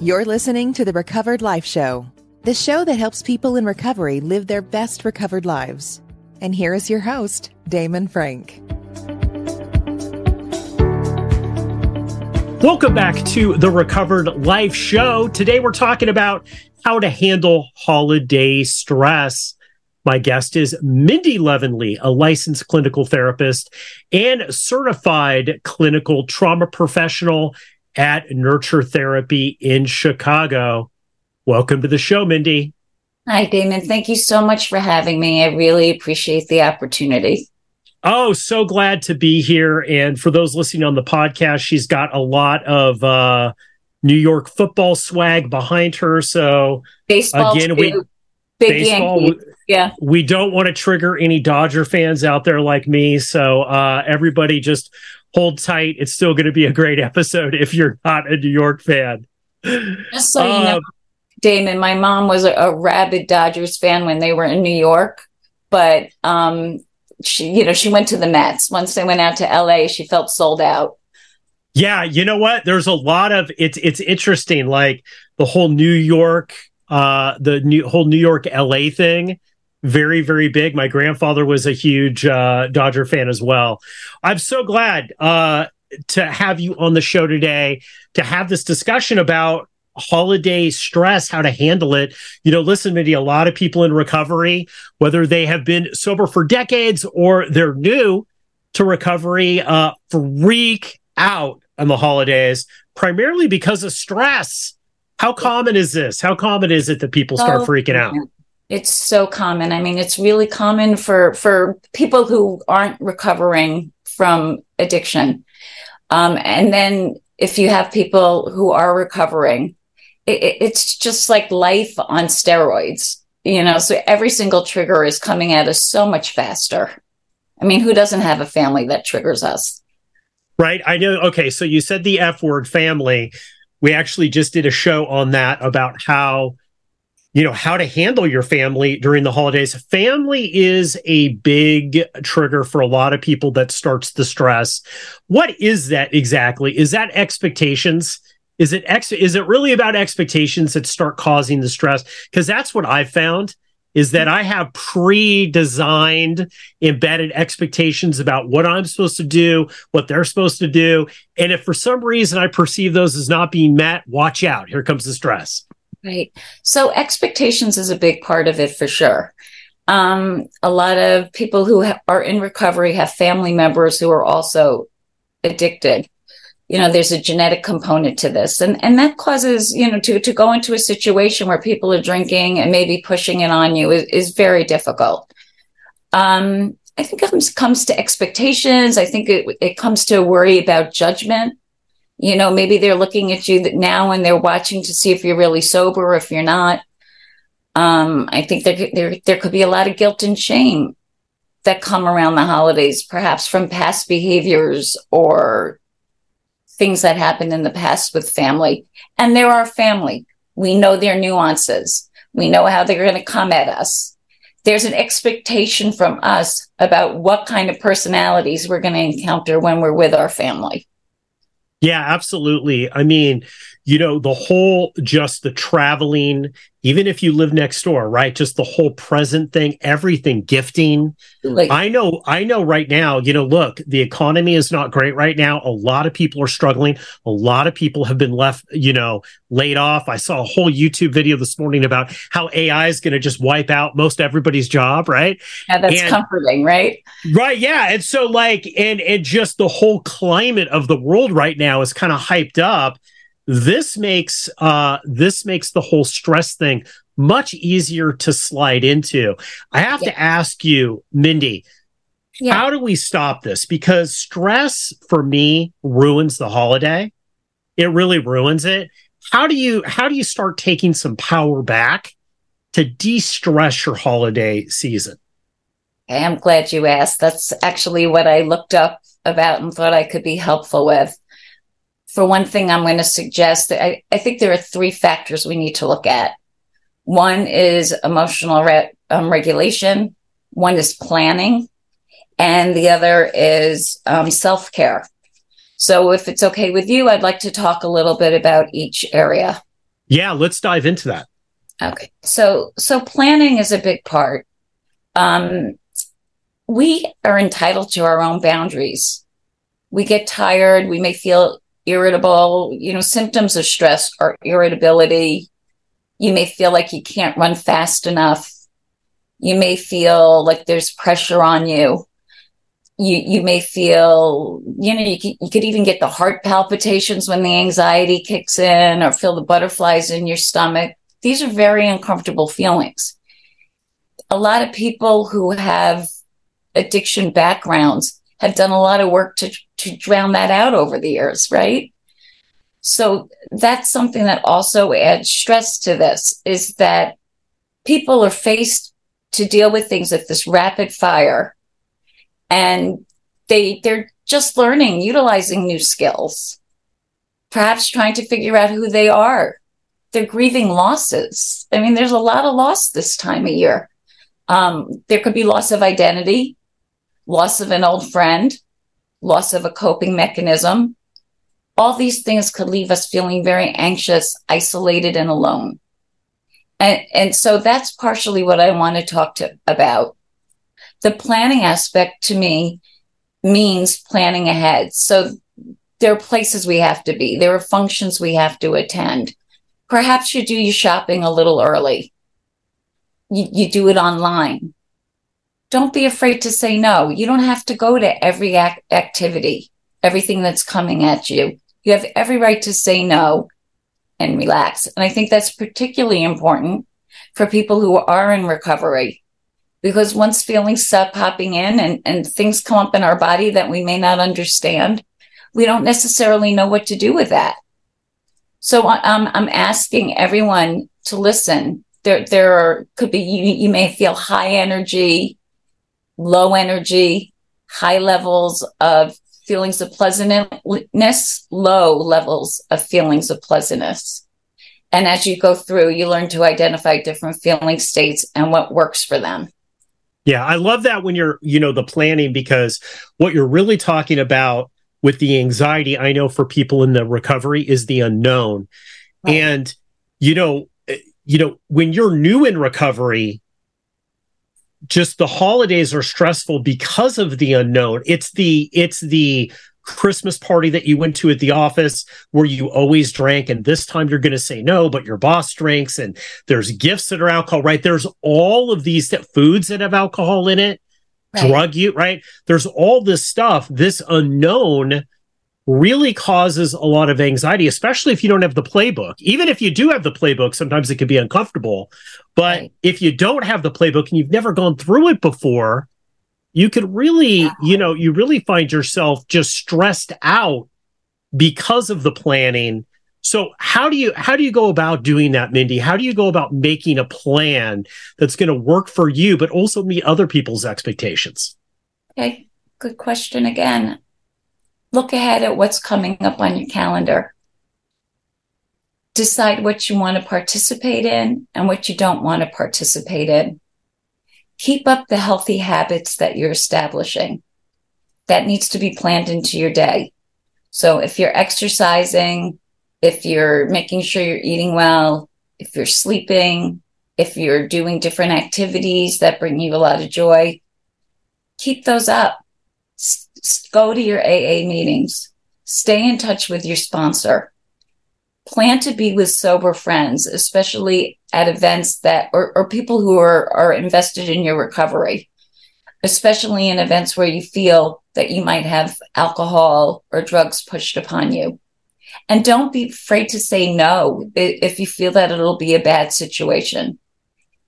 You're listening to the Recovered Life Show, the show that helps people in recovery live their best recovered lives. And here is your host, Damon Frank. Welcome back to the Recovered Life Show. Today we're talking about how to handle holiday stress. My guest is Mindy Levin-Lee, a licensed clinical therapist and certified clinical trauma professional at Nurture Therapy in Chicago. Welcome to the show, Mindy. Hi, Damon. Thank you so much for having me. I really appreciate the opportunity. Oh, so glad to be here. And for those listening on the podcast, she's got a lot of uh, New York football swag behind her. So baseball, again, too. we Big baseball. Yankee. Yeah. We don't want to trigger any Dodger fans out there like me. So uh, everybody just hold tight. It's still going to be a great episode if you're not a New York fan. Just so you know, um, Damon, my mom was a, a, rabid Dodgers fan when they were in New York, but um, she, you know, she went to the Mets. Once they went out to LA, she felt sold out. Yeah, you know what? There's a lot of it's it's interesting, like the whole New York, uh, the new whole New York LA thing very very big. My grandfather was a huge uh, dodger fan as well. I'm so glad uh, to have you on the show today to have this discussion about holiday stress how to handle it. You know listen mindy a lot of people in recovery whether they have been sober for decades or they're new to recovery uh, freak out on the holidays primarily because of stress. How common is this? How common is it that people start freaking out it's so common. I mean, it's really common for for people who aren't recovering from addiction. Um, and then if you have people who are recovering, it, it's just like life on steroids. You know, so every single trigger is coming at us so much faster. I mean, who doesn't have a family that triggers us? Right. I know. Okay. So you said the F word family. We actually just did a show on that about how you know how to handle your family during the holidays. Family is a big trigger for a lot of people that starts the stress. What is that exactly? Is that expectations? Is it ex- is it really about expectations that start causing the stress? Because that's what i've found is that i have pre-designed embedded expectations about what i'm supposed to do what they're supposed to do. And if for some reason i perceive those as not being met watch out. Here comes the stress Right. So expectations is a big part of it for sure. Um, a lot of people who ha- are in recovery have family members who are also addicted. You know, there's a genetic component to this, and and that causes you know to to go into a situation where people are drinking and maybe pushing it on you is, is very difficult. Um, I think it comes, comes to expectations. I think it it comes to worry about judgment you know, maybe they're looking at you now and they're watching to see if you're really sober or if you're not. Um, I think there, there, there could be a lot of guilt and shame that come around the holidays, perhaps from past behaviors or things that happened in the past with family. And there are family. We know their nuances. We know how they're going to come at us. There's an expectation from us about what kind of personalities we're going to encounter when we're with our family. Yeah, absolutely. I mean, you know, the whole just the traveling, even if you live next door, right? Just the whole present thing, everything, gifting. Like, I know, I know right now, you know, look, the economy is not great right now. A lot of people are struggling. A lot of people have been left, you know, laid off. I saw a whole YouTube video this morning about how AI is going to just wipe out most everybody's job, right? Yeah, that's and, comforting, right? Right. Yeah. And so, like, and, and just the whole climate of the world right now is kind of hyped up this makes uh, this makes the whole stress thing much easier to slide into. I have yeah. to ask you, Mindy, yeah. how do we stop this? Because stress for me ruins the holiday. It really ruins it. How do you how do you start taking some power back to de-stress your holiday season? I'm glad you asked. That's actually what I looked up about and thought I could be helpful with for one thing, I'm going to suggest that I, I think there are three factors we need to look at. One is emotional re- um, regulation, one is planning, and the other is um, self care. So, if it's okay with you, I'd like to talk a little bit about each area. Yeah, let's dive into that. Okay. So so planning is a big part. Um we are entitled to our own boundaries. We get tired, we may feel irritable, you know, symptoms of stress are irritability. You may feel like you can't run fast enough. You may feel like there's pressure on you. You you may feel, you know, you you could even get the heart palpitations when the anxiety kicks in or feel the butterflies in your stomach. These are very uncomfortable feelings. A lot of people who have addiction backgrounds have done a lot of work to to drown that out over the years, right? So that's something that also adds stress to this is that people are faced to deal with things at this rapid fire and they they're just learning utilizing new skills perhaps trying to figure out who they are. They're grieving losses. I mean there's a lot of loss this time of year. Um, there could be loss of identity loss of an old friend loss of a coping mechanism all these things could leave us feeling very anxious isolated and alone and, and so that's partially what I want to talk to about. The planning aspect to me means planning ahead. So there are places we have to be. There are functions we have to attend. Perhaps you do your shopping a little early. You, you do it online. Don't be afraid to say no. You don't have to go to every ac- activity, everything that's coming at you. You have every right to say no and relax. And I think that's particularly important for people who are in recovery because once feelings start popping in and, and things come up in our body that we may not understand, we don't necessarily know what to do with that. So um, I'm asking everyone to listen. There, there are, could be, you, you may feel high energy, low energy, high levels of feelings of pleasantness, low levels of feelings of pleasantness. And as you go through, you learn to identify different feeling states and what works for them. Yeah, I love that when you're, you know, the planning because what you're really talking about with the anxiety, I know for people in the recovery is the unknown. Right. And, you know, eh, you know, when you're new in recovery, just the holidays are stressful because of the unknown. It's the it's the Christmas party that you went to at the office where you always drank and this time you're going to say no but your boss drinks and there's gifts that are alcohol right there's all of these that foods that have alcohol in it right. drug you right there's all this stuff this unknown really causes a lot of anxiety especially if you don't have the playbook even if you do have the playbook sometimes it can be uncomfortable but right. if you don't have the playbook and you've never gone through it before, you could really, you know, you really find yourself just stressed out because of the planning. So how do you how do you go about doing that, Mindy? How do you go about making a plan that's going to work for you, but also meet other people's expectations? Okay, good question again. Look ahead at what's coming up on your calendar decide what you want to participate in and what you don't want to participate in. Keep up the healthy habits that you're establishing. That needs to be planned into your day. So if you're exercising, if you're making sure you're eating well, if you're sleeping, if you're doing different activities that bring you a lot of joy, keep those up. S- go to your AA meetings. Stay in touch with your sponsor plan to be with sober friends, especially at events that, or, or people who are, are invested in your recovery, especially in events where you feel that you might have alcohol or drugs pushed upon you. And don't be afraid to say no if you feel that it'll be a bad situation.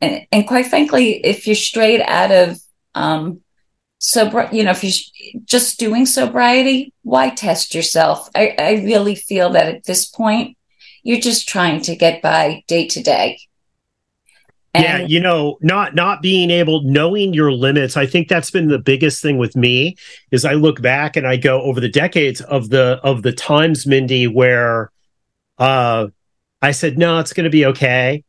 And, and quite frankly, if you're straight out of, um, so you know if you're just doing sobriety why test yourself I, I really feel that at this point you're just trying to get by day to day. And yeah, you know, not not being able knowing your limits. I think that's been the biggest thing with me is I look back and I go over the decades of the of the times, Mindy, where uh I said, no, it's gonna be okay.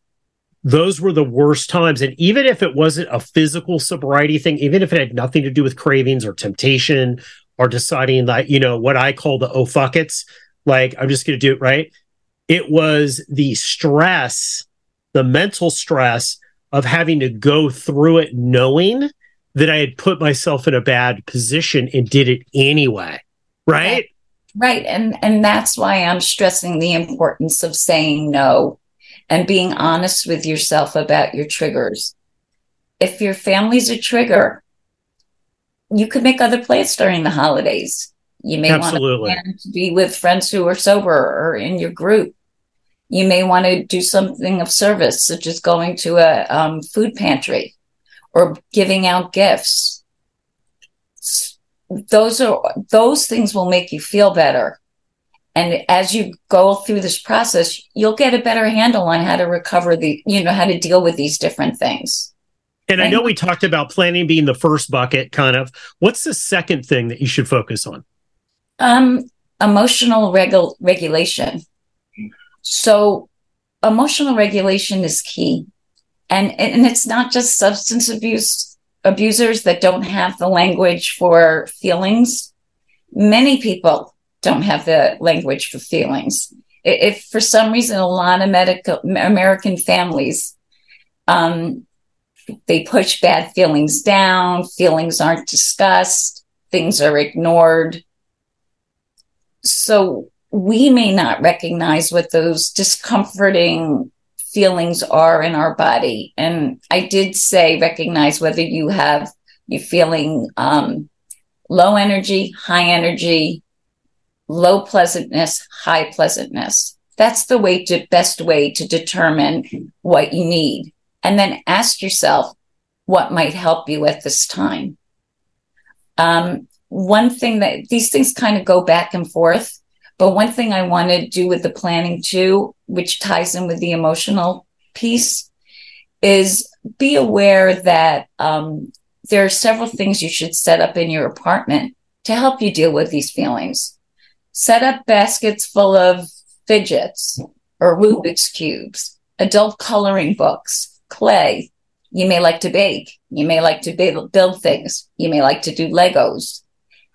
Those were the worst times. And even if it wasn't a physical sobriety thing, even if it had nothing to do with cravings or temptation or deciding that, you know, what I call the oh fuck it's, like I'm just gonna do it right It was the stress, the mental stress of having to go through it knowing that I had put myself in a bad position and did it anyway. Right? Right. And and that's why I'm stressing the importance of saying no and being honest with yourself about your triggers. If your family's a trigger, you could make other plans during the holidays. You may Absolutely. want to be with friends who are sober or in your group. You may want to do something of service, such as going to a um, food pantry or giving out gifts. Those are those things will make you feel better. And as you go through this process, you'll get a better handle on how to recover the, you know, how to deal with these different things. And I know we talked about planning being the first bucket, kind of. What's the second thing that you should focus on? Um, emotional regu- regulation. So, emotional regulation is key, and and it's not just substance abuse abusers that don't have the language for feelings. Many people don't have the language for feelings. If for some reason a lot of medical American families, um, they push bad feelings down, feelings aren't discussed, things are ignored. So we may not recognize what those discomforting feelings are in our body. And I did say recognize whether you have you're feeling um, low energy, high energy, low pleasantness, high pleasantness. That's the way to best way to determine what you need. And then ask yourself what might help you at this time. Um, one thing that these things kind of go back and forth, but one thing I want to do with the planning too, which ties in with the emotional piece, is be aware that um, there are several things you should set up in your apartment to help you deal with these feelings set up baskets full of fidgets or Rubik's cubes, adult coloring books, clay. You may like to bake. You may like to build things. You may like to do Legos.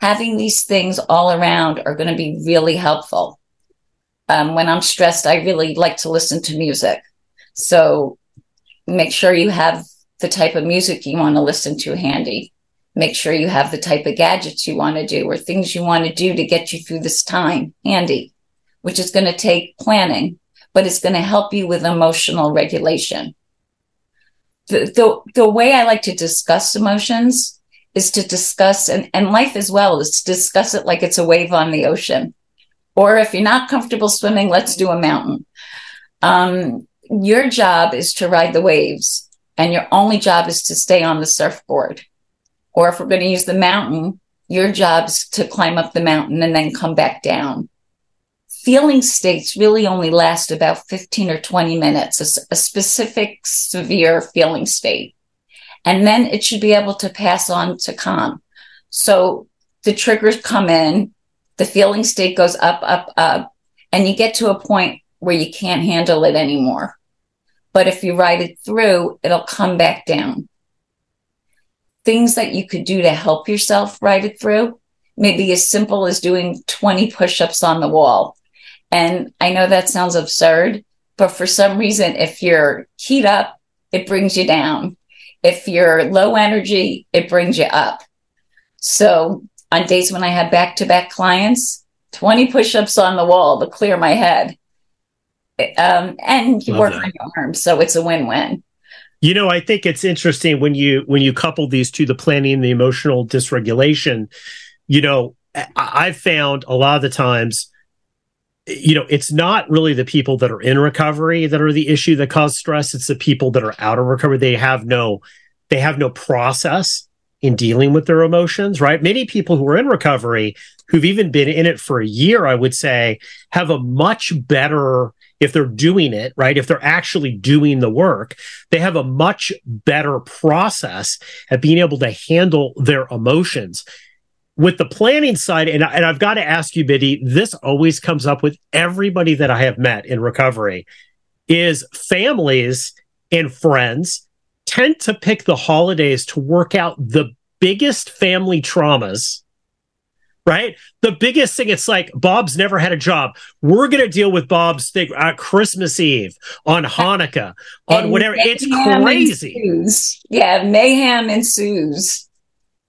Having these things all around are going to be really helpful. Um, when I'm stressed, I really like to listen to music. So make sure you have the type of music you want to listen to handy make sure you have the type of gadgets you want to do or things you want to do to get you through this time handy, which is going to take planning, but it's going to help you with emotional regulation. The, the, the way I like to discuss emotions is to discuss and, and life as well is to discuss it like it's a wave on the ocean. Or if you're not comfortable swimming, let's do a mountain. Um, your job is to ride the waves and your only job is to stay on the surfboard or if we're going to use the mountain, your job's to climb up the mountain and then come back down. Feeling states really only last about 15 or 20 minutes, a, a specific severe feeling state. And then it should be able to pass on to calm. So the triggers come in, the feeling state goes up, up, up, and you get to a point where you can't handle it anymore. But if you ride it through, it'll come back down things that you could do to help yourself ride it through. Maybe as simple as doing 20 push ups on the wall. And I know that sounds absurd, but for some reason, if you're heat up, it brings you down. If you're low energy, it brings you up. So on days when I have back to back clients, 20 push ups on the wall to clear my head. Um, and you Love work that. on your arms. So it's a win win. You know, I think it's interesting when you when you couple these two, the planning and the emotional dysregulation. You know, I've found a lot of the times, you know, it's not really the people that are in recovery that are the issue that cause stress. It's the people that are out of recovery. They have no, they have no process in dealing with their emotions. Right? Many people who are in recovery, who've even been in it for a year, I would say, have a much better if they're doing it, right? If they're actually doing the work, they have a much better process at being able to handle their emotions. With the planning side, and, and I've got to ask you, Mindy, this always comes up with everybody that I have met in recovery is families and friends tend to pick the holidays to work out the biggest family traumas right? The biggest thing, it's like Bob's never had a job. We're going to deal with Bob's thing on Christmas Eve, on Hanukkah, on And whatever. It's crazy. ensues. Yeah, mayhem ensues.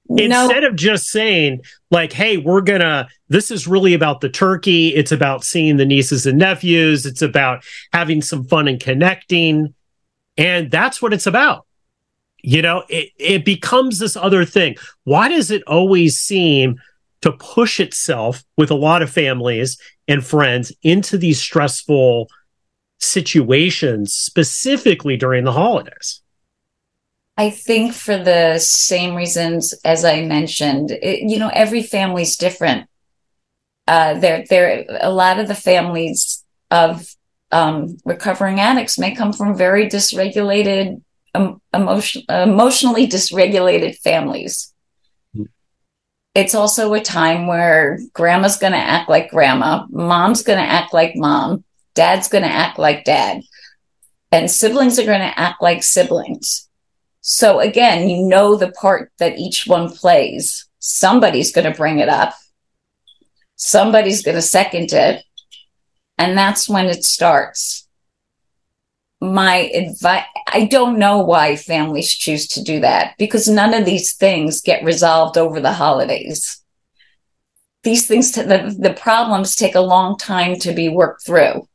no, Instead of just saying, like, hey, we're going to, this is really about the turkey. It's about seeing the nieces and nephews. It's about having some fun and connecting. And that's what it's about. You know, it, it becomes this other thing. Why does it always seem to push itself with a lot of families and friends into these stressful situations, specifically during the holidays? I think for the same reasons as I mentioned, it, you know, every family's different. Uh, there, there, a lot of the families of um, recovering addicts may come from very dysregulated, um, emotion, emotionally dysregulated families. It's also a time where grandma's going to act like grandma, mom's going to act like mom, dad's going to act like dad, and siblings are going to act like siblings. So again, you know the part that each one plays. Somebody's going to bring it up. Somebody's going to second it. And that's when it starts. My advice, I don't know why families choose to do that because none of these things get resolved over the holidays. These things, the, the problems take a long time to be worked through.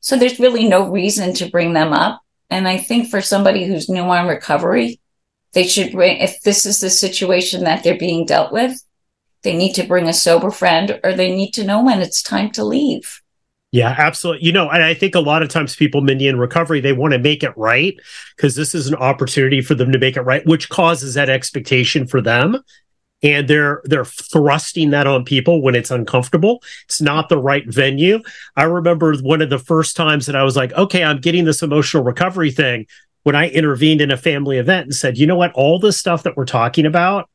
So there's really no reason to bring them up. And I think for somebody who's new on recovery, they should bring, if this is the situation that they're being dealt with, they need to bring a sober friend or they need to know when it's time to leave. Yeah, absolutely. You know, and I think a lot of times people, Mindy, in recovery, they want to make it right because this is an opportunity for them to make it right, which causes that expectation for them. And they're they're thrusting that on people when it's uncomfortable. It's not the right venue. I remember one of the first times that I was like, okay, I'm getting this emotional recovery thing when I intervened in a family event and said, you know what, all the stuff that we're talking about,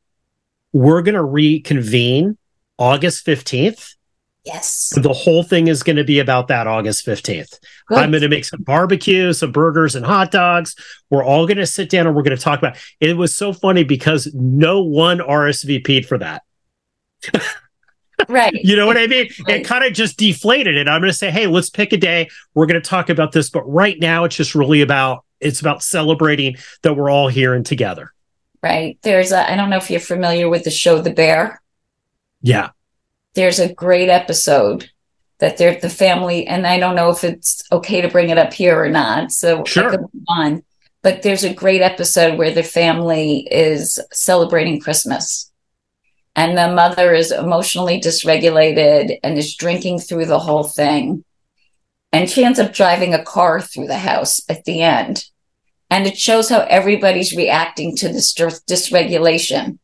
we're going to reconvene August 15th Yes. the whole thing is going to be about that August 15th. Good. I'm going to make some barbecue, some burgers and hot dogs. We're all going to sit down and we're going to talk about it. was so funny because no one RSVP'd for that. Right. You know what I mean? Right. It kind of just deflated it. I'm going to say, "Hey, let's pick a day. We're going to talk about this, but right now it's just really about it's about celebrating that we're all here and together." Right. There's a, I don't know if you're familiar with the show The Bear. Yeah. There's a great episode that they're the family, and I don't know if it's okay to bring it up here or not. So Sure. on. But there's a great episode where the family is celebrating Christmas. And the mother is emotionally dysregulated and is drinking through the whole thing. And she ends up driving a car through the house at the end. And it shows how everybody's reacting to this dys- dysregulation.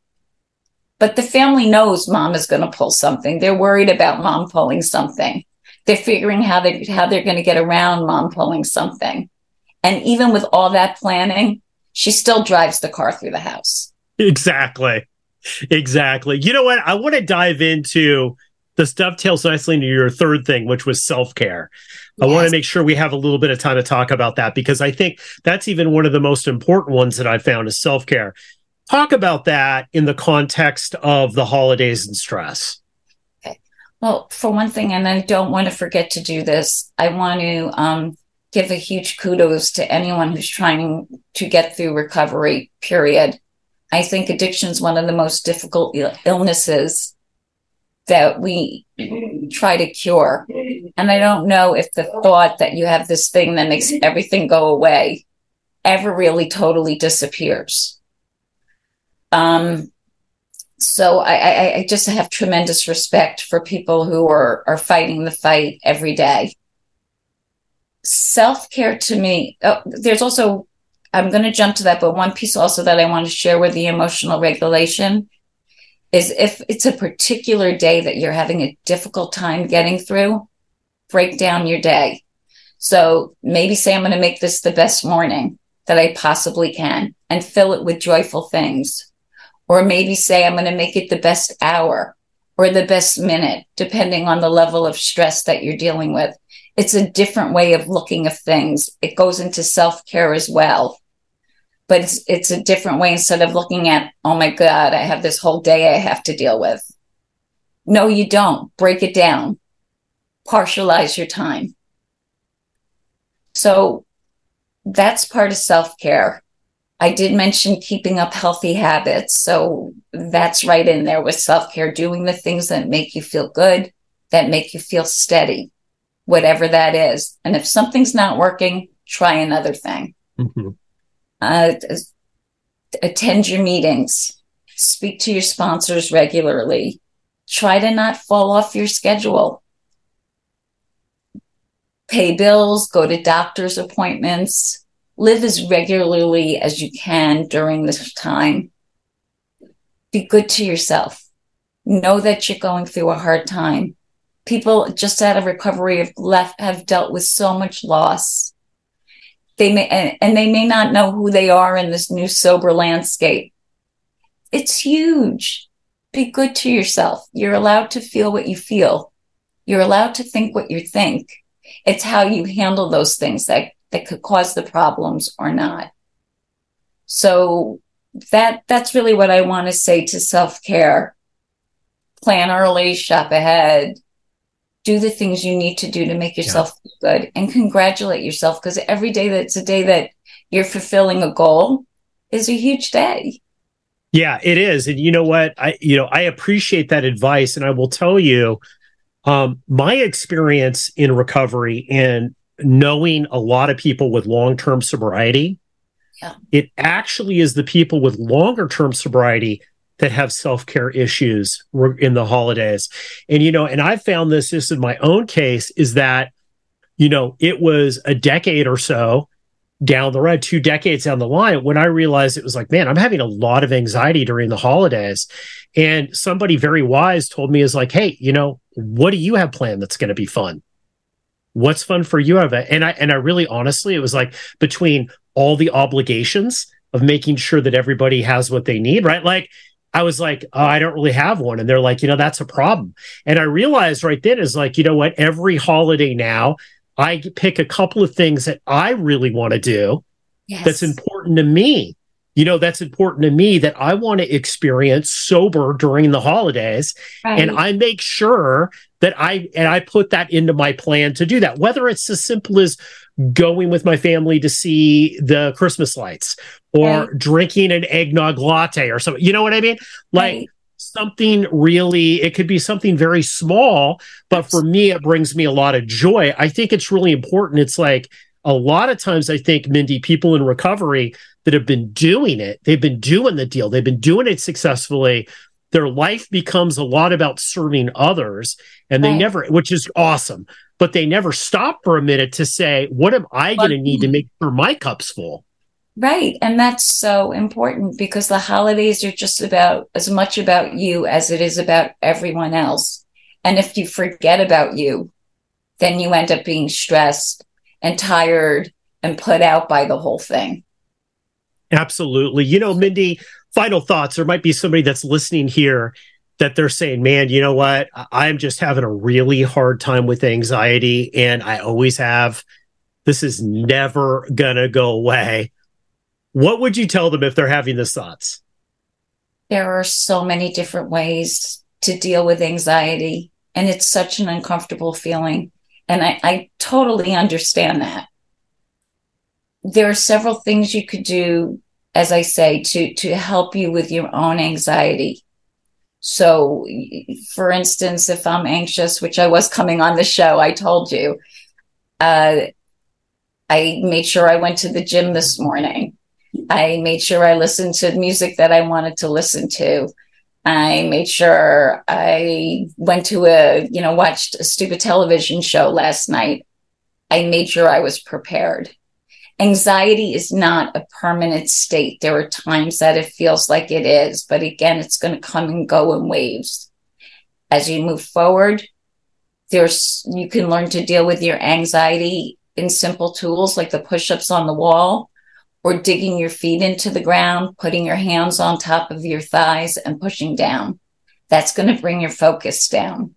But the family knows mom is going to pull something. They're worried about mom pulling something. They're figuring how they how they're going to get around mom pulling something. And even with all that planning, she still drives the car through the house. Exactly. Exactly. You know what? I want to dive into this dovetails nicely into your third thing, which was self care. I want to make sure we have a little bit of time to talk about that because I think that's even one of the most important ones that I found is self care. Talk about that in the context of the holidays and stress. Okay. Well, for one thing, and I don't want to forget to do this, I want to um, give a huge kudos to anyone who's trying to get through recovery, period. I think addiction is one of the most difficult il- illnesses that we try to cure. And I don't know if the thought that you have this thing that makes everything go away ever really totally disappears. Um, so I, I, I just have tremendous respect for people who are, are fighting the fight every day. Self care to me, oh, there's also, I'm going to jump to that, but one piece also that I want to share with the emotional regulation is if it's a particular day that you're having a difficult time getting through, break down your day. So maybe say, I'm going to make this the best morning that I possibly can and fill it with joyful things or maybe say I'm going to make it the best hour or the best minute, depending on the level of stress that you're dealing with. It's a different way of looking of things. It goes into self care as well. But it's, it's a different way instead of looking at, oh my God, I have this whole day I have to deal with. No, you don't. Break it down. Partialize your time. So that's part of self care. I did mention keeping up healthy habits. So that's right in there with self care, doing the things that make you feel good, that make you feel steady, whatever that is. And if something's not working, try another thing. Mm-hmm. Uh, attend your meetings, speak to your sponsors regularly, try to not fall off your schedule. Pay bills, go to doctor's appointments, live as regularly as you can during this time. Be good to yourself. Know that you're going through a hard time. People just out of recovery have left, have dealt with so much loss. They may, and, they may not know who they are in this new sober landscape. It's huge. Be good to yourself. You're allowed to feel what you feel. You're allowed to think what you think. It's how you handle those things that that could cause the problems or not. So that that's really what I want to say to self-care. Plan early, shop ahead, do the things you need to do to make yourself yeah. good and congratulate yourself because every day that's a day that you're fulfilling a goal is a huge day. Yeah, it is. And you know what? I you know, I appreciate that advice and I will tell you um my experience in recovery and knowing a lot of people with long-term sobriety yeah. it actually is the people with longer term sobriety that have self-care issues in the holidays. And you know and i found this just in my own case is that you know it was a decade or so down the road two decades down the line when i realized it was like man i'm having a lot of anxiety during the holidays. And somebody very wise told me is like hey you know what do you have planned that's going to be fun what's fun for you of it? And i and i really honestly it was like between all the obligations of making sure that everybody has what they need right? Like i was like oh, i don't really have one. And they're like you know that's a problem. And i realized right then is like you know what? Every holiday now i pick a couple of things that i really want to do yes. that's important to me you know that's important to me that i want to experience sober during the holidays right. and i make sure that i and i put that into my plan to do that whether it's as simple as going with my family to see the christmas lights or right. drinking an eggnog latte or something you know what i mean like right. something really it could be something very small but for me it brings me a lot of joy i think it's really important it's like a lot of times i think mindy people in recovery that have been doing it, they've been doing the deal, they've been doing it successfully. Their life becomes a lot about serving others, and they right. never, which is awesome, but they never stop for a minute to say, What am I going to need to make sure my cup's full? Right. And that's so important because the holidays are just about as much about you as it is about everyone else. And if you forget about you, then you end up being stressed and tired and put out by the whole thing. Absolutely. You know, Mindy, final thoughts. There might be somebody that's listening here that they're saying, man, you know what? I'm just having a really hard time with anxiety, and I always have. This is never going to go away. What would you tell them if they're having these thoughts? There are so many different ways to deal with anxiety, and it's such an uncomfortable feeling. And I, I totally understand that there are several things you could do, as I say, to, to help you with your own anxiety. So, for instance, if I'm anxious, which I was coming on the show, I told you, uh, I made sure I went to the gym this morning. I made sure I listened to music that I wanted to listen to. I made sure I went to a, you know, watched a stupid television show last night. I made sure I was prepared anxiety is not a permanent state. There are times that it feels like it is, but again, it's going to come and go in waves. As you move forward, there's, you can learn to deal with your anxiety in simple tools like the push ups on the wall or digging your feet into the ground, putting your hands on top of your thighs and pushing down. That's going to bring your focus down.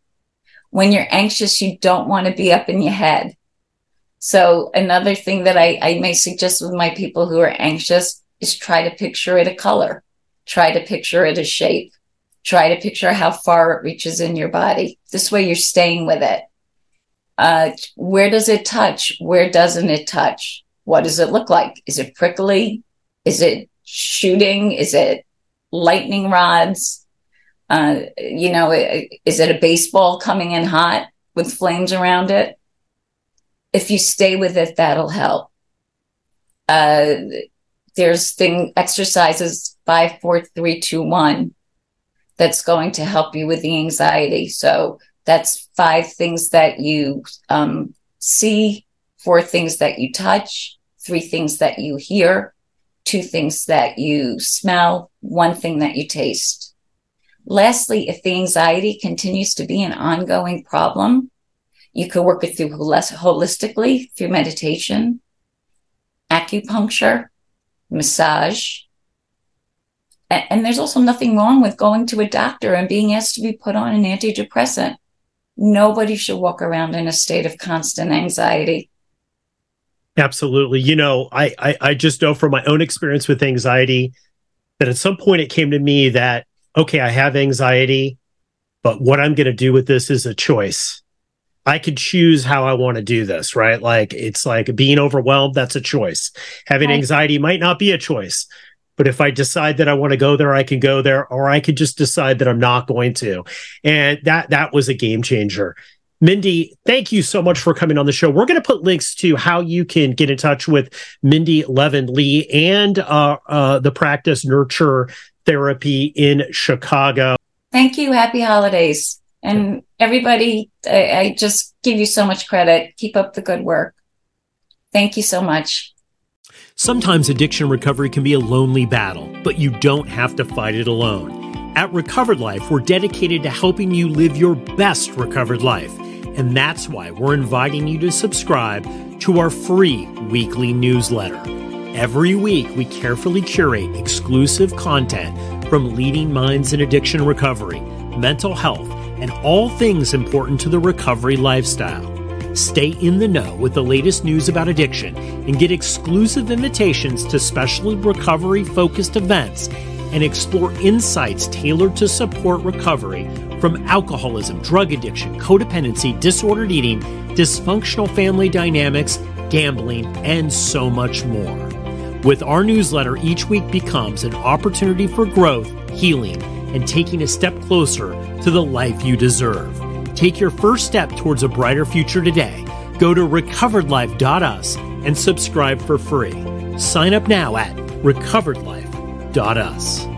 When you're anxious, you don't want to be up in your head. So another thing that I, I may suggest with my people who are anxious is try to picture it a color, try to picture it a shape, Try to picture how far it reaches in your body. This way you're staying with it. Uh, where does it touch? Where doesn't it touch? What does it look like? Is it prickly? Is it shooting? Is it lightning rods? Uh, you know, is it a baseball coming in hot with flames around it? If you stay with it, that'll help. Uh, there's thing exercises five, four, three, two, one that's going to help you with the anxiety. So that's five things that you um, see, four things that you touch, three things that you hear, two things that you smell, one thing that you taste. Lastly, if the anxiety continues to be an ongoing problem, you could work it through less holistically through meditation, acupuncture, massage. And there's also nothing wrong with going to a doctor and being asked to be put on an antidepressant. Nobody should walk around in a state of constant anxiety. Absolutely. You know, I, I, I just know from my own experience with anxiety that at some point it came to me that okay, I have anxiety, but what I'm going to do with this is a choice. I could choose how I want to do this, right? Like it's like being overwhelmed, that's a choice. Having anxiety might not be a choice. But if I decide that I want to go there, I can go there, or I could just decide that I'm not going to. And that that was a game changer. Mindy, thank you so much for coming on the show. We're going to put links to how you can get in touch with Mindy Levin Lee and uh, uh, the practice Nurture Therapy in Chicago. Thank you. Happy holidays. And everybody, I, I just give you so much credit. Keep up the good work. Thank you so much. Sometimes addiction recovery can be a lonely battle, but you don't have to fight it alone. At Recovered Life, we're dedicated to helping you live your best recovered life. And that's why we're inviting you to subscribe to our free weekly newsletter. Every week, we carefully curate exclusive content from leading minds in addiction recovery, mental health, and all things important to the recovery lifestyle. Stay in the know with the latest news about addiction and get exclusive invitations to special recovery focused events and explore insights tailored to support recovery from alcoholism, drug addiction, codependency, disordered eating, dysfunctional family dynamics, gambling, and so much more. With our newsletter, each week becomes an opportunity for growth, healing, and taking a step closer to the life you deserve. Take your first step towards a brighter future today. Go to recoveredlife.us and subscribe for free. Sign up now at recoveredlife.us. Dot us.